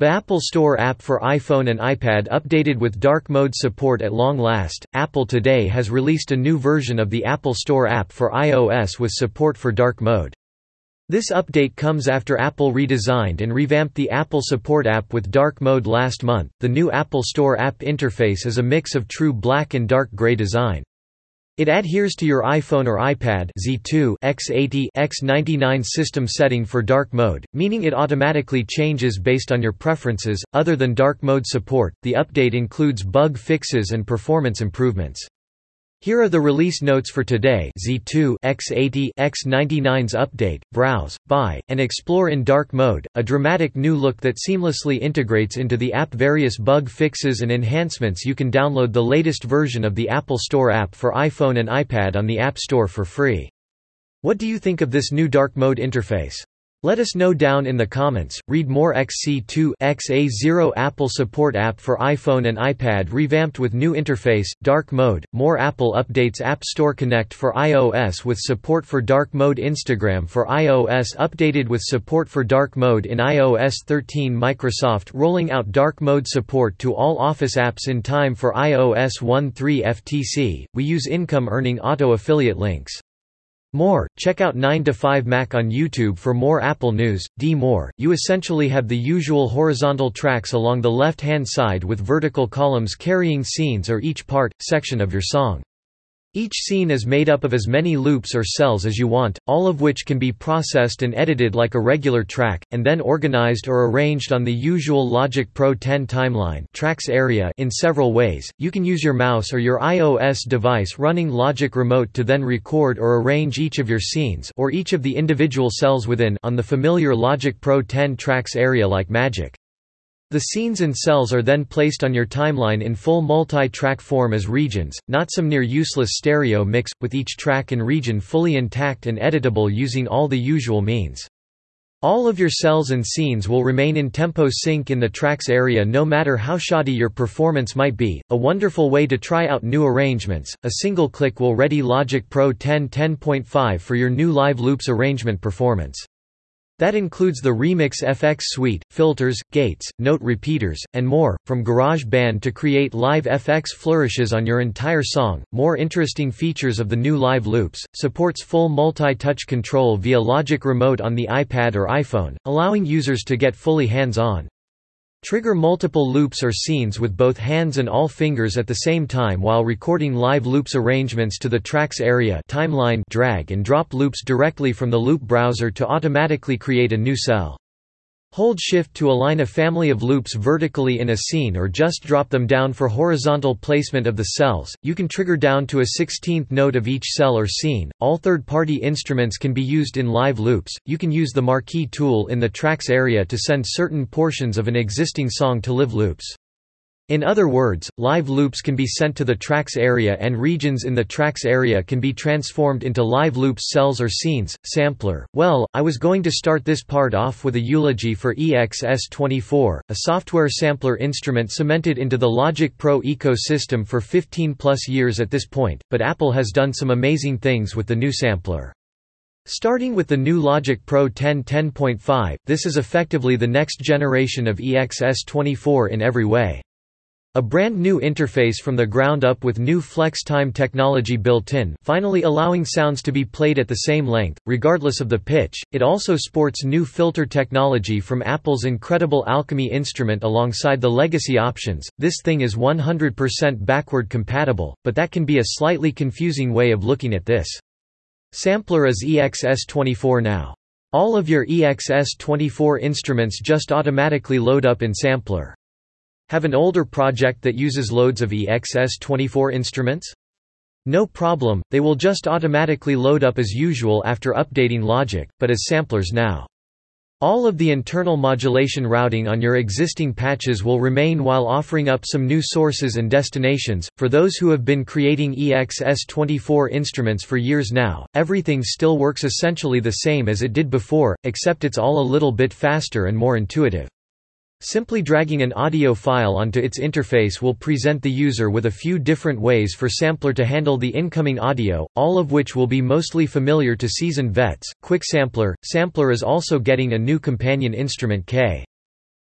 The Apple Store app for iPhone and iPad updated with dark mode support at long last. Apple today has released a new version of the Apple Store app for iOS with support for dark mode. This update comes after Apple redesigned and revamped the Apple Support app with dark mode last month. The new Apple Store app interface is a mix of true black and dark gray design. It adheres to your iPhone or iPad Z2 X80 X99 system setting for dark mode, meaning it automatically changes based on your preferences. Other than dark mode support, the update includes bug fixes and performance improvements. Here are the release notes for today Z2 X80 X99's update, browse, buy, and explore in dark mode, a dramatic new look that seamlessly integrates into the app various bug fixes and enhancements you can download the latest version of the Apple Store app for iPhone and iPad on the App Store for free. What do you think of this new dark mode interface? Let us know down in the comments. Read more XC2 XA0 Apple support app for iPhone and iPad revamped with new interface, dark mode, more Apple updates App Store Connect for iOS with support for dark mode Instagram for iOS updated with support for dark mode in iOS 13 Microsoft rolling out dark mode support to all Office apps in time for iOS 1.3 FTC. We use income earning auto affiliate links. More, check out 9 to 5 Mac on YouTube for more Apple news. D more, you essentially have the usual horizontal tracks along the left-hand side with vertical columns carrying scenes or each part, section of your song. Each scene is made up of as many loops or cells as you want, all of which can be processed and edited like a regular track, and then organized or arranged on the usual Logic Pro 10 timeline tracks area in several ways. You can use your mouse or your iOS device running Logic Remote to then record or arrange each of your scenes or each of the individual cells within on the familiar Logic Pro 10 tracks area like magic. The scenes and cells are then placed on your timeline in full multi-track form as regions, not some near-useless stereo mix, with each track and region fully intact and editable using all the usual means. All of your cells and scenes will remain in tempo sync in the tracks area no matter how shoddy your performance might be. A wonderful way to try out new arrangements. A single click will ready Logic Pro 10 10.5 for your new live loops arrangement performance. That includes the Remix FX suite, filters, gates, note repeaters, and more, from GarageBand to create live FX flourishes on your entire song. More interesting features of the new Live Loops supports full multi-touch control via Logic Remote on the iPad or iPhone, allowing users to get fully hands-on. Trigger multiple loops or scenes with both hands and all fingers at the same time while recording live loops arrangements to the tracks area timeline drag and drop loops directly from the loop browser to automatically create a new cell. Hold Shift to align a family of loops vertically in a scene or just drop them down for horizontal placement of the cells. You can trigger down to a 16th note of each cell or scene. All third-party instruments can be used in live loops. You can use the marquee tool in the tracks area to send certain portions of an existing song to live loops. In other words, live loops can be sent to the tracks area and regions in the tracks area can be transformed into live loops cells or scenes. Sampler. Well, I was going to start this part off with a eulogy for EXS24, a software sampler instrument cemented into the Logic Pro ecosystem for 15 plus years at this point, but Apple has done some amazing things with the new sampler. Starting with the new Logic Pro 10 10.5, this is effectively the next generation of EXS24 in every way. A brand new interface from the ground up with new flex time technology built in, finally allowing sounds to be played at the same length, regardless of the pitch. It also sports new filter technology from Apple's incredible Alchemy instrument alongside the legacy options. This thing is 100% backward compatible, but that can be a slightly confusing way of looking at this. Sampler is EXS24 now. All of your EXS24 instruments just automatically load up in Sampler. Have an older project that uses loads of EXS24 instruments? No problem, they will just automatically load up as usual after updating Logic, but as samplers now. All of the internal modulation routing on your existing patches will remain while offering up some new sources and destinations. For those who have been creating EXS24 instruments for years now, everything still works essentially the same as it did before, except it's all a little bit faster and more intuitive. Simply dragging an audio file onto its interface will present the user with a few different ways for Sampler to handle the incoming audio, all of which will be mostly familiar to seasoned vets. Quick Sampler Sampler is also getting a new companion instrument K.